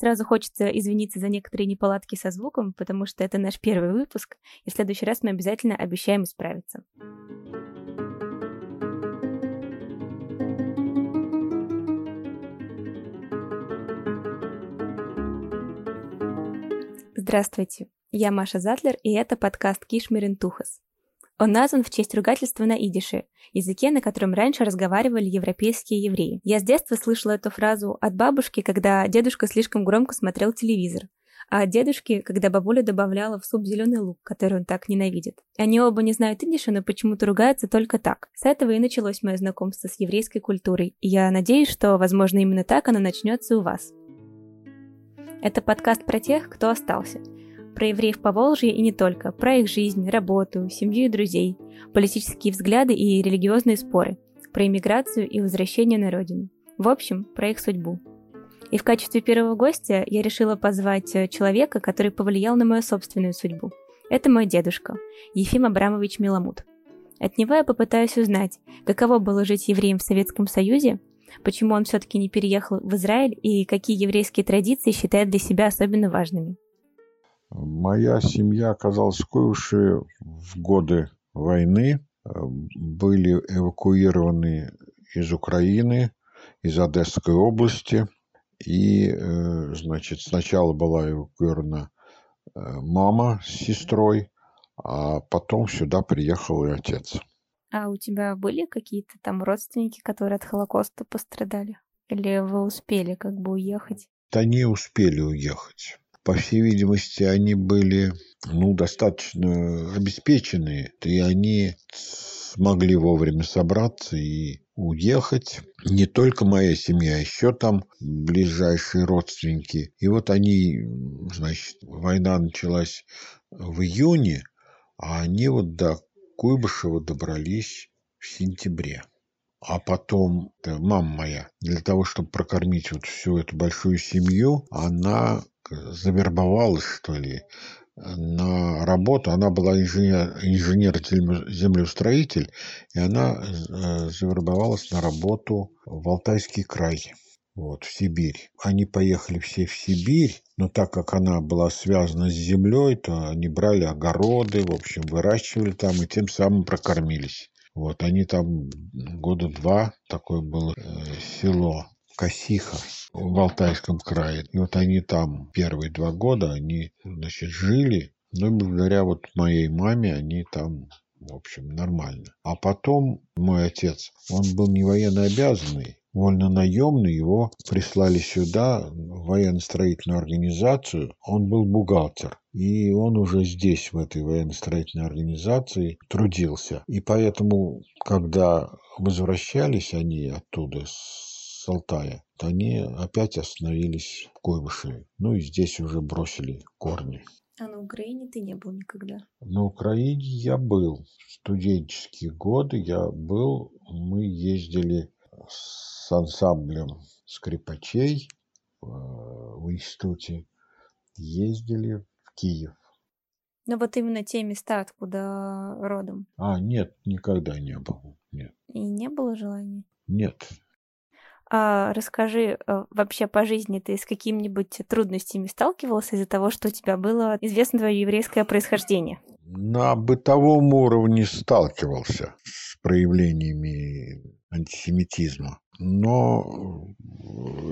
сразу хочется извиниться за некоторые неполадки со звуком, потому что это наш первый выпуск, и в следующий раз мы обязательно обещаем исправиться. Здравствуйте, я Маша Затлер, и это подкаст Кишмирин Тухас. Он назван в честь ругательства на идише, языке, на котором раньше разговаривали европейские евреи. Я с детства слышала эту фразу от бабушки, когда дедушка слишком громко смотрел телевизор, а от дедушки, когда бабуля добавляла в суп зеленый лук, который он так ненавидит. Они оба не знают идиша, но почему-то ругаются только так. С этого и началось мое знакомство с еврейской культурой, и я надеюсь, что, возможно, именно так оно начнется у вас. Это подкаст про тех, кто остался – про евреев по Волжье и не только, про их жизнь, работу, семью и друзей, политические взгляды и религиозные споры, про иммиграцию и возвращение на родину. В общем, про их судьбу. И в качестве первого гостя я решила позвать э, человека, который повлиял на мою собственную судьбу. Это мой дедушка, Ефим Абрамович Миламут. От него я попытаюсь узнать, каково было жить евреем в Советском Союзе, почему он все-таки не переехал в Израиль и какие еврейские традиции считает для себя особенно важными. Моя семья оказалась в Куйбышеве в годы войны. Были эвакуированы из Украины, из Одесской области. И, э, значит, сначала была эвакуирована э, мама с сестрой, а потом сюда приехал и отец. А у тебя были какие-то там родственники, которые от Холокоста пострадали? Или вы успели как бы уехать? Да не успели уехать. По всей видимости, они были ну, достаточно обеспеченные, и они смогли вовремя собраться и уехать. Не только моя семья, еще там ближайшие родственники. И вот они, значит, война началась в июне, а они вот до Куйбышева добрались в сентябре. А потом мама моя, для того, чтобы прокормить вот всю эту большую семью, она завербовалась, что ли, на работу. Она была инженер, инженер-землеустроитель, и она э, завербовалась на работу в Алтайский край, вот, в Сибирь. Они поехали все в Сибирь, но так как она была связана с землей, то они брали огороды, в общем, выращивали там и тем самым прокормились. Вот, они там года два, такое было э, село Косиха в Алтайском крае. И вот они там первые два года, они, значит, жили. Ну и благодаря вот моей маме они там в общем, нормально. А потом мой отец, он был не военно обязанный, вольно-наемный, его прислали сюда, в военно-строительную организацию, он был бухгалтер. И он уже здесь, в этой военно-строительной организации, трудился. И поэтому, когда возвращались они оттуда с с Алтая, то они опять остановились в Куйбышеве. Ну и здесь уже бросили корни. А на Украине ты не был никогда? На Украине я был. В студенческие годы я был. Мы ездили с ансамблем скрипачей э, в институте. Ездили в Киев. Ну вот именно те места, откуда родом. А, нет, никогда не был. Нет. И не было желания? Нет, расскажи, э, вообще по жизни ты с какими-нибудь трудностями сталкивался из-за того, что у тебя было известно твое еврейское происхождение? На бытовом уровне сталкивался с проявлениями антисемитизма. Но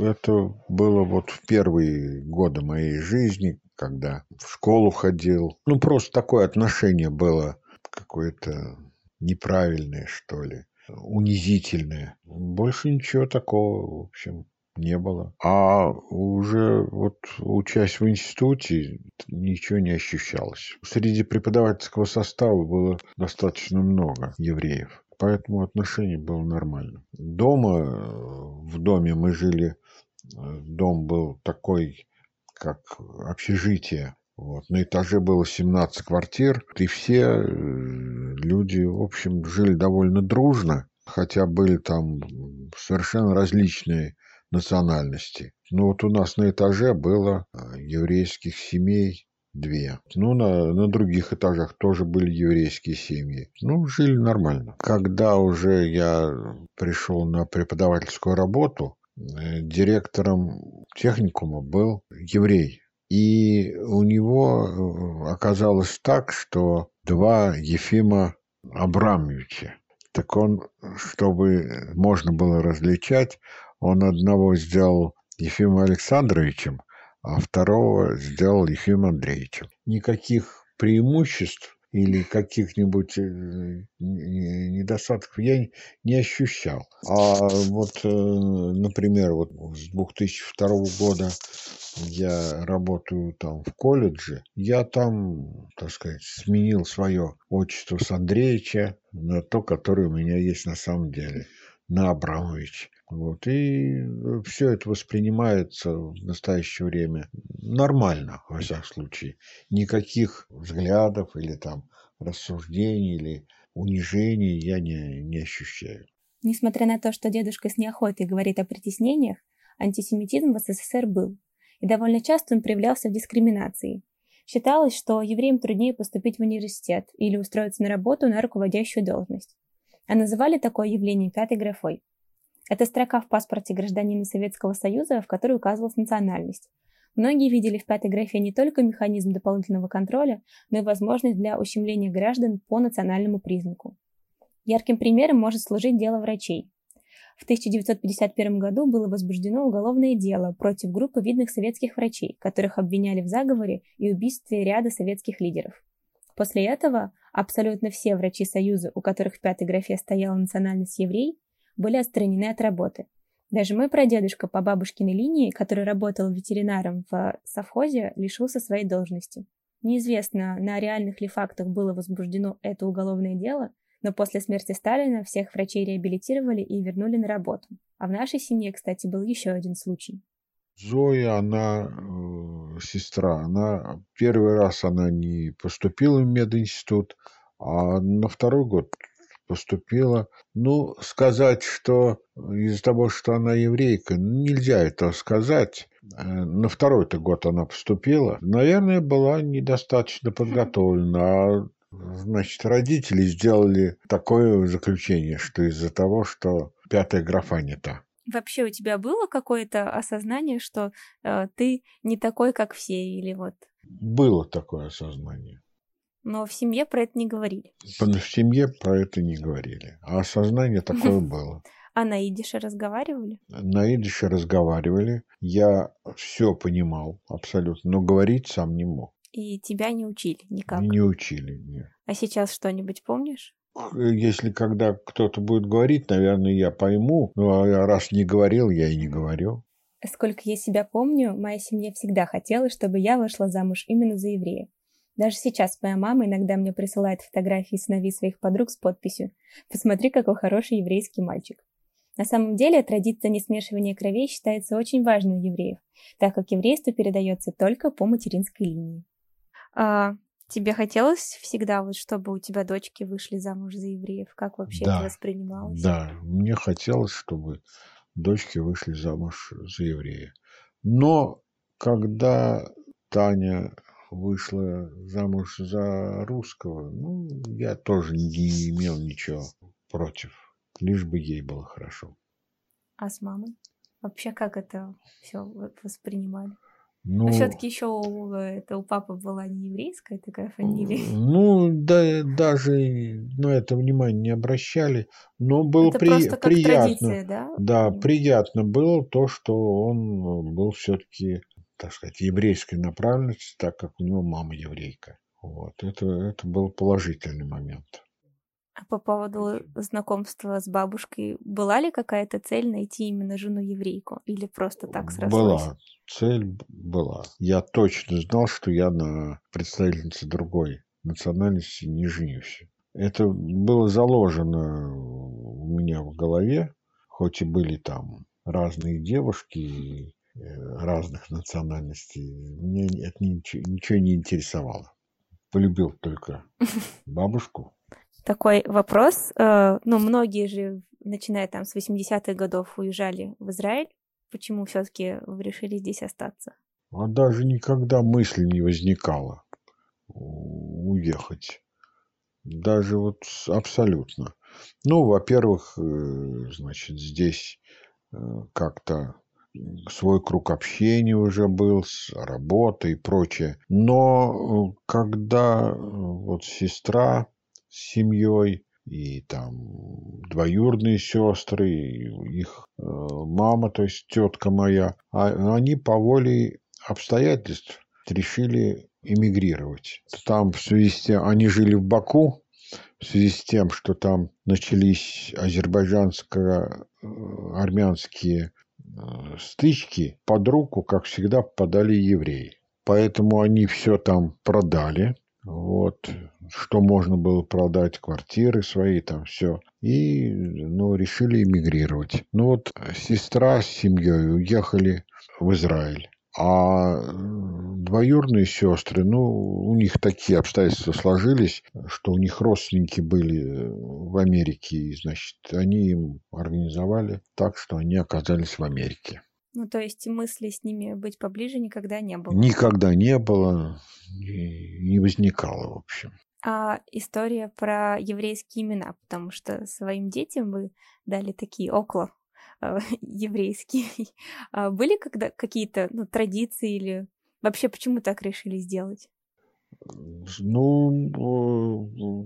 это было вот в первые годы моей жизни, когда в школу ходил. Ну, просто такое отношение было какое-то неправильное, что ли унизительное. Больше ничего такого, в общем, не было. А уже вот учась в институте, ничего не ощущалось. Среди преподавательского состава было достаточно много евреев. Поэтому отношение было нормально. Дома, в доме мы жили, дом был такой, как общежитие. Вот. На этаже было 17 квартир, и все э, люди, в общем, жили довольно дружно, хотя были там совершенно различные национальности. Но вот у нас на этаже было э, еврейских семей две. Ну, на, на других этажах тоже были еврейские семьи. Ну, жили нормально. Когда уже я пришел на преподавательскую работу, директором техникума был еврей. И у него оказалось так, что два Ефима Абрамовича. Так он, чтобы можно было различать, он одного сделал Ефимом Александровичем, а второго сделал Ефимом Андреевичем. Никаких преимуществ или каких-нибудь э, недостатков я не ощущал. А вот, э, например, вот с 2002 года я работаю там в колледже, я там, так сказать, сменил свое отчество с Андреевича на то, которое у меня есть на самом деле, на Абрамович. Вот. И все это воспринимается в настоящее время нормально, во всяком случае. Никаких взглядов или там рассуждений или унижений я не, не ощущаю. Несмотря на то, что дедушка с неохотой говорит о притеснениях, антисемитизм в СССР был. И довольно часто он проявлялся в дискриминации. Считалось, что евреям труднее поступить в университет или устроиться на работу на руководящую должность. А называли такое явление пятой графой. Это строка в паспорте гражданина Советского Союза, в которой указывалась национальность. Многие видели в пятой графе не только механизм дополнительного контроля, но и возможность для ущемления граждан по национальному признаку. Ярким примером может служить дело врачей. В 1951 году было возбуждено уголовное дело против группы видных советских врачей, которых обвиняли в заговоре и убийстве ряда советских лидеров. После этого абсолютно все врачи Союза, у которых в пятой графе стояла национальность еврей, были отстранены от работы. Даже мой прадедушка по бабушкиной линии, который работал ветеринаром в совхозе, лишился своей должности. Неизвестно, на реальных ли фактах было возбуждено это уголовное дело, но после смерти Сталина всех врачей реабилитировали и вернули на работу. А в нашей семье, кстати, был еще один случай. Зоя, она э, сестра, она первый раз она не поступила в мединститут, а на второй год поступила. Ну, сказать, что из-за того, что она еврейка, нельзя это сказать. Э, на второй-то год она поступила. Наверное, была недостаточно подготовлена. А, значит, родители сделали такое заключение, что из-за того, что пятая графа не та. Вообще у тебя было какое-то осознание, что э, ты не такой, как все, или вот? Было такое осознание. Но в семье про это не говорили. В семье про это не говорили. А осознание такое было. А на идише разговаривали? На идише разговаривали. Я все понимал абсолютно, но говорить сам не мог. И тебя не учили никак? Не учили, нет. А сейчас что-нибудь помнишь? Если когда кто-то будет говорить, наверное, я пойму. Ну, а раз не говорил, я и не говорю. Сколько я себя помню, моя семья всегда хотела, чтобы я вышла замуж именно за еврея. Даже сейчас моя мама иногда мне присылает фотографии сыновей своих подруг с подписью «Посмотри, какой хороший еврейский мальчик». На самом деле традиция несмешивания кровей считается очень важной у евреев, так как еврейство передается только по материнской линии. А, тебе хотелось всегда, вот, чтобы у тебя дочки вышли замуж за евреев? Как вообще да, это воспринималось? Да, мне хотелось, чтобы дочки вышли замуж за еврея. Но когда Таня вышла замуж за русского, ну, я тоже не имел ничего против, лишь бы ей было хорошо. А с мамой? Вообще как это все воспринимали? Ну, Но все-таки еще у, это у папы была не еврейская такая фамилия. Ну, да, даже на это внимание не обращали. Но было это при, приятно. да? Да, приятно было то, что он был все-таки так сказать, еврейской направленности, так как у него мама еврейка. Вот. Это, это был положительный момент. А по поводу знакомства с бабушкой, была ли какая-то цель найти именно жену еврейку? Или просто так срослось? Была. Цель была. Я точно знал, что я на представительнице другой национальности не женюсь. Это было заложено у меня в голове, хоть и были там разные девушки, разных национальностей. Мне это ничего, ничего не интересовало. Полюбил только бабушку. Такой вопрос. Э, ну, многие же, начиная там с 80-х годов, уезжали в Израиль. Почему все-таки вы решили здесь остаться? А даже никогда мысли не возникало уехать. Даже вот абсолютно. Ну, во-первых, э, значит, здесь как-то свой круг общения уже был, с работой и прочее. Но когда вот сестра с семьей и там двоюродные сестры, их э, мама, то есть тетка моя, а, они по воле обстоятельств решили эмигрировать. Там в связи с тем, они жили в Баку, в связи с тем, что там начались азербайджанско-армянские э, стычки, под руку, как всегда, попадали евреи. Поэтому они все там продали, вот, что можно было продать, квартиры свои, там все. И, ну, решили эмигрировать. Ну вот сестра с семьей уехали в Израиль. А двоюродные сестры, ну, у них такие обстоятельства сложились, что у них родственники были в Америке, и, значит, они им организовали так, что они оказались в Америке. Ну, то есть мысли с ними быть поближе никогда не было? Никогда не было, не возникало, в общем. А история про еврейские имена, потому что своим детям вы дали такие около э, еврейские. А были когда какие-то ну, традиции или вообще почему так решили сделать? Ну,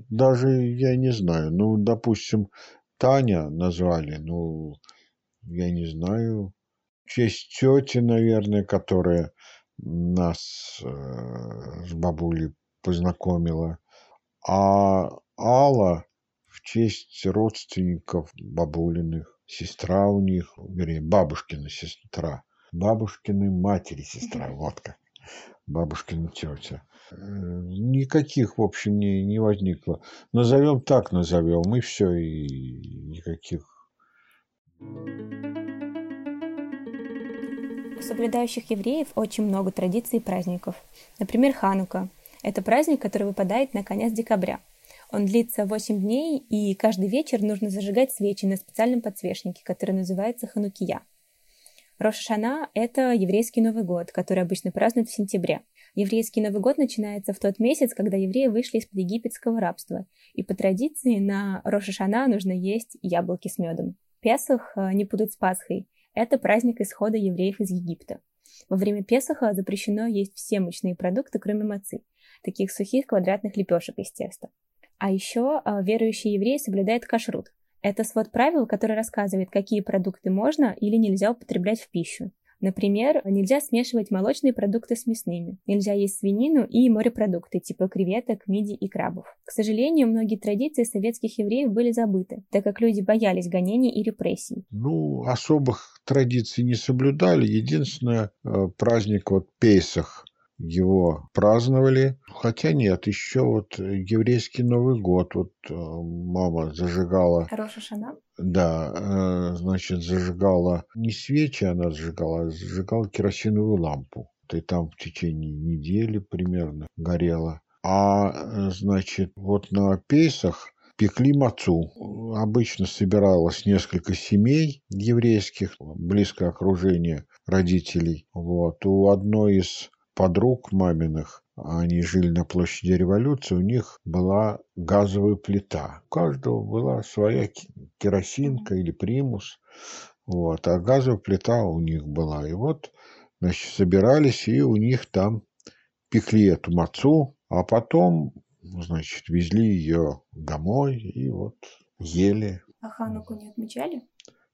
даже я не знаю. Ну, допустим, Таня назвали, ну, я не знаю, честь тети, наверное, которая нас э, с бабулей познакомила. А Алла в честь родственников бабулиных, сестра у них, вернее, бабушкина сестра, бабушкины матери сестра, вот как, бабушкина тетя. Э, никаких, в общем, не, не возникло. Назовем так, назовем, и все, и никаких. У соблюдающих евреев очень много традиций и праздников. Например, Ханука. Это праздник, который выпадает на конец декабря. Он длится 8 дней, и каждый вечер нужно зажигать свечи на специальном подсвечнике, который называется Ханукия. Рошашана – это еврейский Новый год, который обычно празднуют в сентябре. Еврейский Новый год начинается в тот месяц, когда евреи вышли из-под египетского рабства, и по традиции на Рошашана нужно есть яблоки с медом. Песах э, не путать с Пасхой. Это праздник исхода евреев из Египта. Во время Песаха запрещено есть все мучные продукты, кроме мацы, таких сухих квадратных лепешек из теста. А еще а, верующие евреи соблюдают кашрут. Это свод правил, который рассказывает, какие продукты можно или нельзя употреблять в пищу. Например, нельзя смешивать молочные продукты с мясными, нельзя есть свинину и морепродукты типа креветок, мидий и крабов. К сожалению, многие традиции советских евреев были забыты, так как люди боялись гонений и репрессий. Ну, особых традиций не соблюдали. Единственное, э, праздник вот Пейсах его праздновали. Хотя нет, еще вот еврейский Новый год. Вот э, мама зажигала... Шана? Да, э, значит, зажигала не свечи она зажигала, а зажигала керосиновую лампу. И там в течение недели примерно горела. А, э, значит, вот на Пейсах пекли мацу. Обычно собиралось несколько семей еврейских, близкое окружение родителей. Вот. У одной из подруг маминых, они жили на площади революции, у них была газовая плита. У каждого была своя керосинка или примус. Вот, а газовая плита у них была. И вот, значит, собирались, и у них там пекли эту мацу, а потом, значит, везли ее домой и вот ели. А Хануку не отмечали?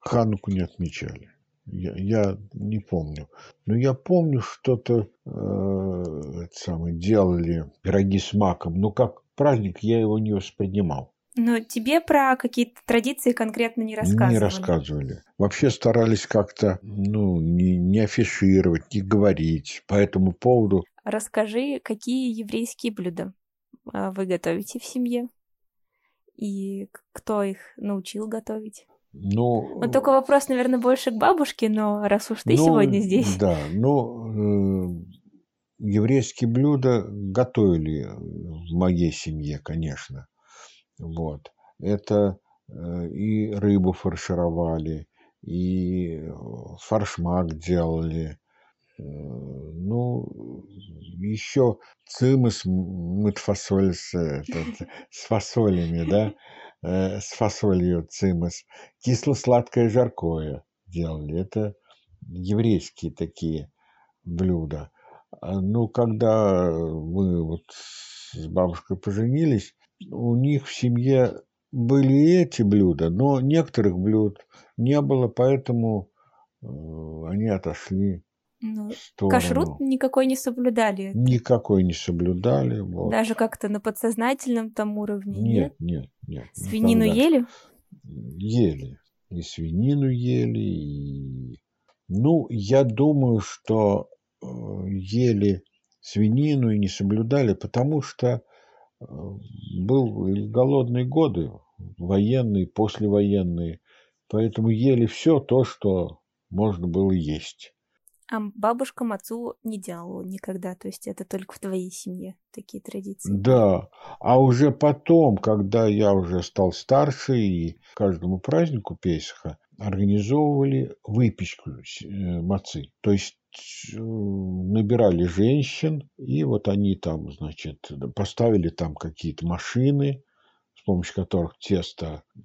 Хануку не отмечали. Я, я не помню. Но я помню, что-то э, самое, делали пироги с маком. Но как праздник я его не воспринимал. Но тебе про какие-то традиции конкретно не рассказывали? Не рассказывали. Вообще старались как-то ну, не, не афишировать, не говорить по этому поводу. Расскажи, какие еврейские блюда а, вы готовите в семье? И кто их научил готовить? Ну, вот только вопрос, наверное, больше к бабушке, но раз уж ты ну, сегодня здесь. Да, ну, э, еврейские блюда готовили в моей семье, конечно. Вот. Это э, и рыбу фаршировали, и фаршмак делали. Э, ну, еще цимыс, мыть фасоль с, этот, с фасолями, да, Э, с фасолью цимос, кисло-сладкое жаркое. делали. Это еврейские такие блюда. А, ну, когда мы вот с бабушкой поженились, у них в семье были эти блюда, но некоторых блюд не было, поэтому э, они отошли ну, кашрут никакой не соблюдали. Никакой не соблюдали. Вот. Даже как-то на подсознательном там уровне. Нет, нет, нет. нет Свинину никогда. ели? Ели. И свинину ели, и... Ну, я думаю, что э, ели свинину и не соблюдали, потому что э, был голодные годы, военные, послевоенные, поэтому ели все то, что можно было есть. А бабушка мацу не делала никогда, то есть это только в твоей семье такие традиции. Да, а уже потом, когда я уже стал старше и каждому празднику Песха организовывали выпечку э, мацы, то есть э, набирали женщин, и вот они там, значит, поставили там какие-то машины, с помощью которых тесто э,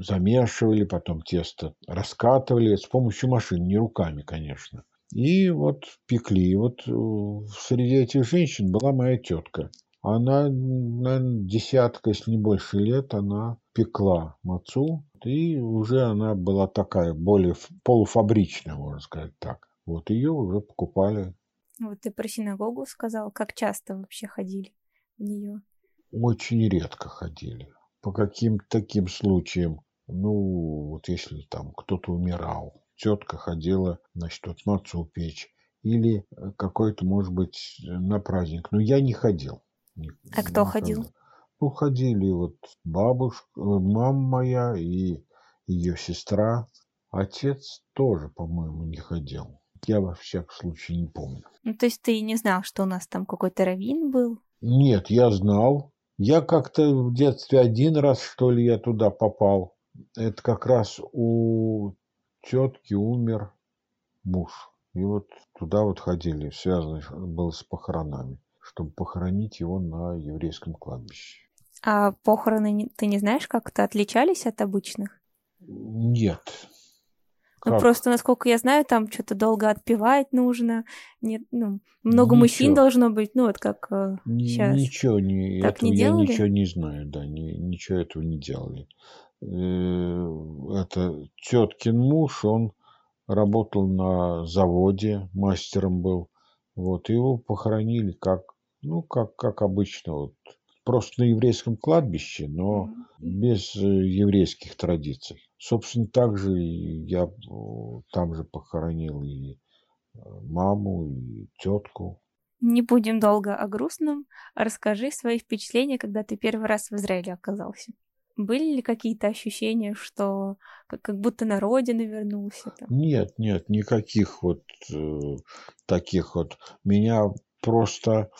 замешивали, потом тесто раскатывали с помощью машин, не руками, конечно. И вот пекли. И вот э, среди этих женщин была моя тетка. Она, наверное, десятка, если не больше лет, она пекла мацу. И уже она была такая, более полуфабричная, можно сказать так. Вот ее уже покупали. Вот ты про синагогу сказал. Как часто вообще ходили в нее? Очень редко ходили. По каким-то таким случаям. Ну, вот если там кто-то умирал, тетка ходила, значит, вот мацу печь. Или э, какой-то, может быть, на праздник. Но я не ходил. А кто ходил? Ну, ходили вот бабушка, э, мама моя и ее сестра. Отец тоже, по-моему, не ходил. Я во всяком случае не помню. Ну, то есть ты не знал, что у нас там какой-то раввин был? Нет, я знал. Я как-то в детстве один раз, что ли, я туда попал. Это как раз у тетки умер муж. И вот туда вот ходили, связано было с похоронами, чтобы похоронить его на еврейском кладбище. А похороны, ты не знаешь, как-то отличались от обычных? Нет. Ну, как? просто, насколько я знаю, там что-то долго отпевать нужно. Нет, ну, много ничего. мужчин должно быть, ну, вот как э, сейчас. Ничего не, так этого не делали? я ничего не знаю, да, ни, ничего этого не делали. Э, это теткин муж, он работал на заводе, мастером был. Вот, его похоронили как, ну, как, как обычно, вот, просто на еврейском кладбище, но без э, еврейских традиций. Собственно, так же я э, там же похоронил и маму, и тетку. Не будем долго о грустном. Расскажи свои впечатления, когда ты первый раз в Израиле оказался. Были ли какие-то ощущения, что как, как будто на родину вернулся? Там? Нет, нет, никаких вот э, таких вот. Меня просто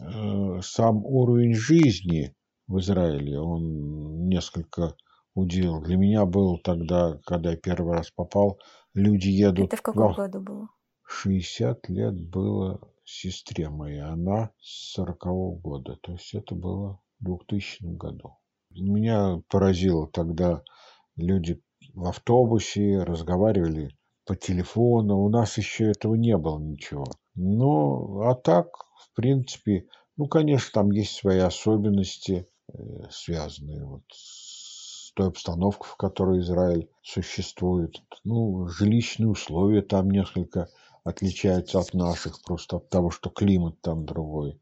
э, сам уровень жизни в Израиле, он несколько удивил. Для меня был тогда, когда я первый раз попал, люди едут... Это в каком во... году было? 60 лет было сестре моей, она с 40 -го года, то есть это было в 2000 году. Меня поразило тогда люди в автобусе разговаривали по телефону. У нас еще этого не было ничего. Ну, а так, в принципе, ну, конечно, там есть свои особенности, э, связанные вот с той обстановкой, в которой Израиль существует. Ну, жилищные условия там несколько отличаются от наших, просто от того, что климат там другой.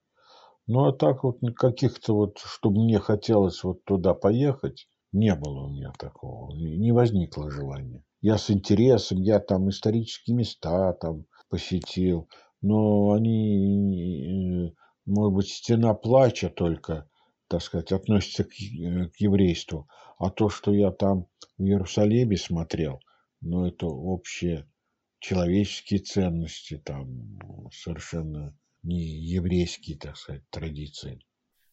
Ну, а так вот каких-то вот, чтобы мне хотелось вот туда поехать, не было у меня такого, не возникло желания. Я с интересом, я там исторические места там посетил, но они, э, может быть, стена плача только, так сказать, относится к, э, к еврейству. А то, что я там в Иерусалиме смотрел, ну, это общие человеческие ценности, там совершенно не еврейские, так сказать, традиции.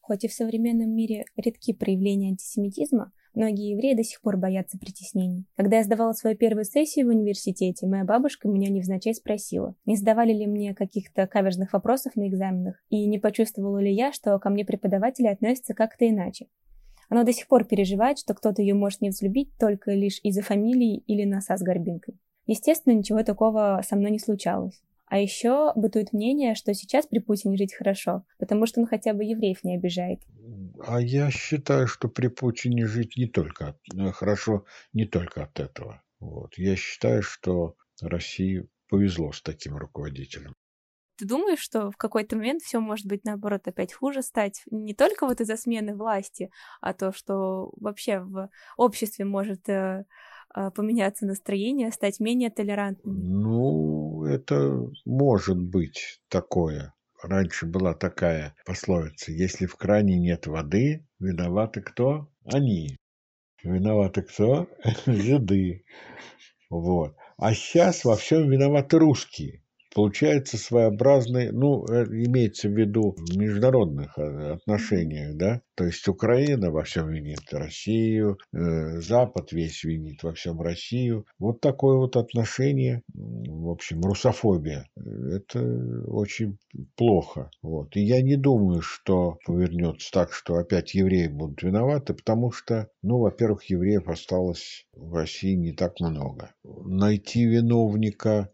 Хоть и в современном мире редки проявления антисемитизма, многие евреи до сих пор боятся притеснений. Когда я сдавала свою первую сессию в университете, моя бабушка меня невзначай спросила, не задавали ли мне каких-то каверзных вопросов на экзаменах, и не почувствовала ли я, что ко мне преподаватели относятся как-то иначе. Она до сих пор переживает, что кто-то ее может не взлюбить только лишь из-за фамилии или носа с горбинкой. Естественно, ничего такого со мной не случалось. А еще бытует мнение, что сейчас при Путине жить хорошо, потому что он хотя бы евреев не обижает. А я считаю, что при Путине жить не только от, хорошо не только от этого. Вот. Я считаю, что России повезло с таким руководителем. Ты думаешь, что в какой-то момент все может быть наоборот опять хуже стать? Не только вот из-за смены власти, а то, что вообще в обществе может э, э, поменяться настроение, стать менее толерантным? Ну, это может быть такое. Раньше была такая пословица, если в кране нет воды, виноваты кто? Они. Виноваты кто? Жиды. Вот. А сейчас во всем виноваты русские получается своеобразный, ну, э, имеется в виду в международных э, отношениях, да, то есть Украина во всем винит Россию, э, Запад весь винит во всем Россию. Вот такое вот отношение, в общем, русофобия, это очень плохо. Вот. И я не думаю, что повернется так, что опять евреи будут виноваты, потому что, ну, во-первых, евреев осталось в России не так много. Найти виновника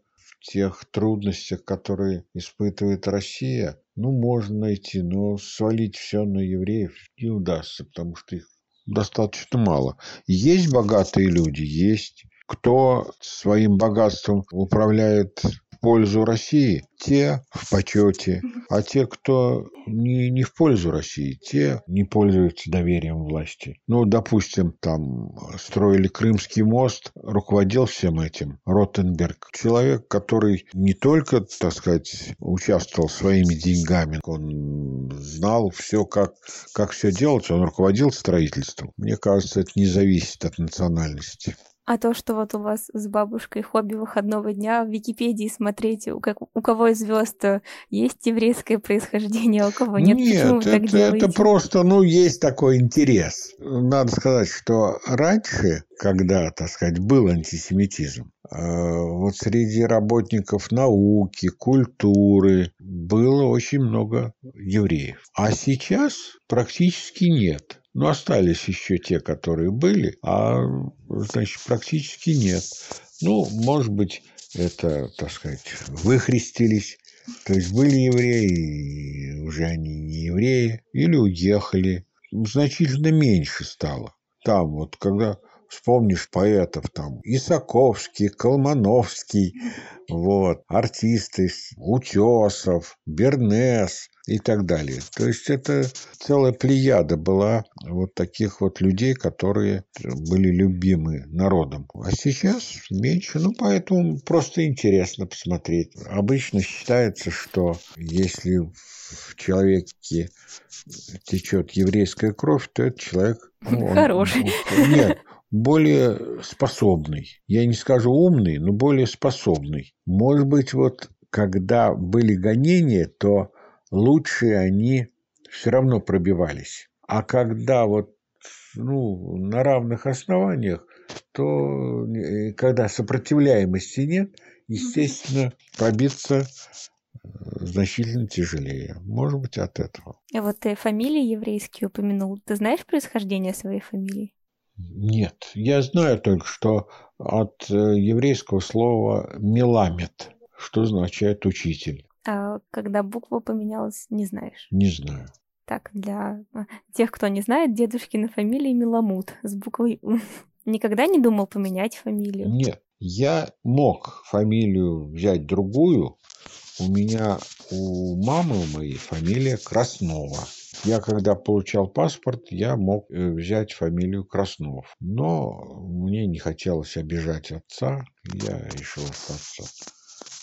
тех трудностях, которые испытывает Россия, ну, можно найти, но свалить все на евреев не удастся, потому что их достаточно мало. Есть богатые люди, есть. Кто своим богатством управляет пользу России, те в почете, а те, кто не, не в пользу России, те не пользуются доверием власти. Ну, допустим, там строили Крымский мост, руководил всем этим Ротенберг. Человек, который не только, так сказать, участвовал своими деньгами, он знал все, как, как все делать, он руководил строительством. Мне кажется, это не зависит от национальности. А то, что вот у вас с бабушкой хобби выходного дня в Википедии смотреть, у, как, у кого из звезд есть еврейское происхождение, а у кого нет, нет почему вы это, так делаете? это просто, ну, есть такой интерес. Надо сказать, что раньше, когда, так сказать, был антисемитизм, э, вот среди работников науки, культуры было очень много евреев. А сейчас практически нет. Ну, остались еще те, которые были, а, значит, практически нет. Ну, может быть, это, так сказать, выхрестились, то есть были евреи, уже они не евреи, или уехали. Значительно меньше стало. Там вот, когда вспомнишь поэтов там Исаковский, Колмановский, вот, артисты, Утесов, Бернес и так далее. То есть это целая плеяда была вот таких вот людей, которые были любимы народом. А сейчас меньше, ну поэтому просто интересно посмотреть. Обычно считается, что если в человеке течет еврейская кровь, то этот человек... Ну, Хороший. Он, нет, более способный. Я не скажу умный, но более способный. Может быть, вот когда были гонения, то лучшие они все равно пробивались. А когда вот ну, на равных основаниях, то э, когда сопротивляемости нет, естественно, пробиться э, значительно тяжелее. Может быть, от этого. А вот ты фамилии еврейские упомянул. Ты знаешь происхождение своей фамилии? Нет, я знаю только, что от э, еврейского слова «меламет», что означает «учитель». А когда буква поменялась, не знаешь? Не знаю. Так, для а, тех, кто не знает, дедушкина фамилия Миламут с буквой У. Никогда не думал поменять фамилию? Нет, я мог фамилию взять другую. У меня, у мамы моей фамилия Краснова. Я когда получал паспорт, я мог э, взять фамилию Краснов. Но мне не хотелось обижать отца. Я решил остаться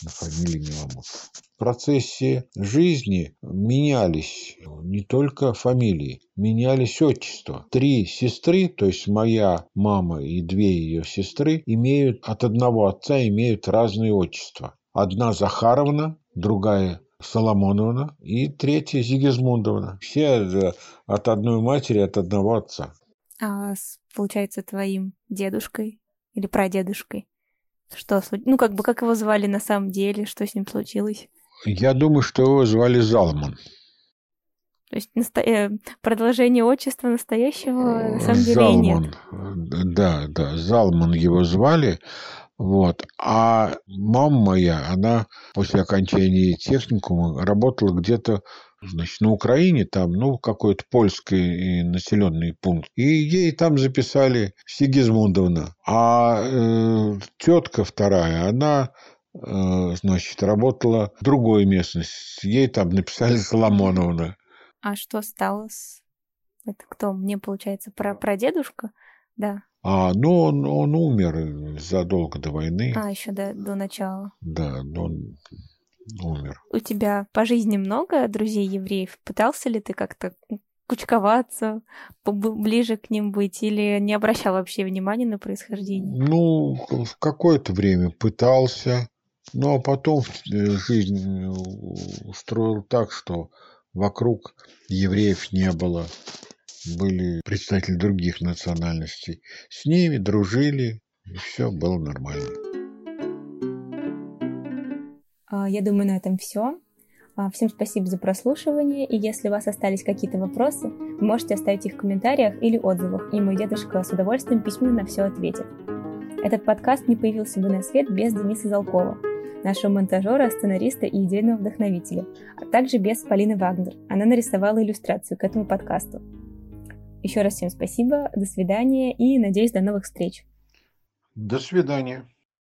на фамилии Миламут. В процессе жизни менялись не только фамилии, менялись отчества. Три сестры, то есть моя мама и две ее сестры, имеют от одного отца имеют разные отчества. Одна Захаровна, другая Соломоновна и третья Зигизмундовна. Все от одной матери, от одного отца. А получается твоим дедушкой или прадедушкой? Что, ну как бы, как его звали на самом деле, что с ним случилось? Я думаю, что его звали Залман. То есть насто... э, продолжение отчества настоящего на самом деле Залман. нет. Да, да, Залман его звали, Вот. А мама моя, она после окончания техникума работала где-то значит, на Украине, там, ну, какой-то польский населенный пункт. И ей там записали Сигизмундовна. А э, тетка вторая, она э, значит, работала в другой местности. Ей там написали Соломоновна. А что стало с... Это кто? Мне, получается, про прадедушка? Да. А, ну, он, он умер задолго до войны. А, еще до, до начала. Да, он умер. У тебя по жизни много друзей-евреев? Пытался ли ты как-то кучковаться, ближе к ним быть, или не обращал вообще внимания на происхождение? Ну, в какое-то время пытался, но потом жизнь устроил так, что вокруг евреев не было. Были представители других национальностей. С ними дружили, и все было нормально. А, я думаю, на этом все. А, всем спасибо за прослушивание, и если у вас остались какие-то вопросы, можете оставить их в комментариях или отзывах, и мой дедушка с удовольствием письменно на все ответит. Этот подкаст не появился бы на свет без Дениса Залкова, нашего монтажера, сценариста и идейного вдохновителя, а также без Полины Вагнер. Она нарисовала иллюстрацию к этому подкасту. Еще раз всем спасибо, до свидания и надеюсь до новых встреч. До свидания.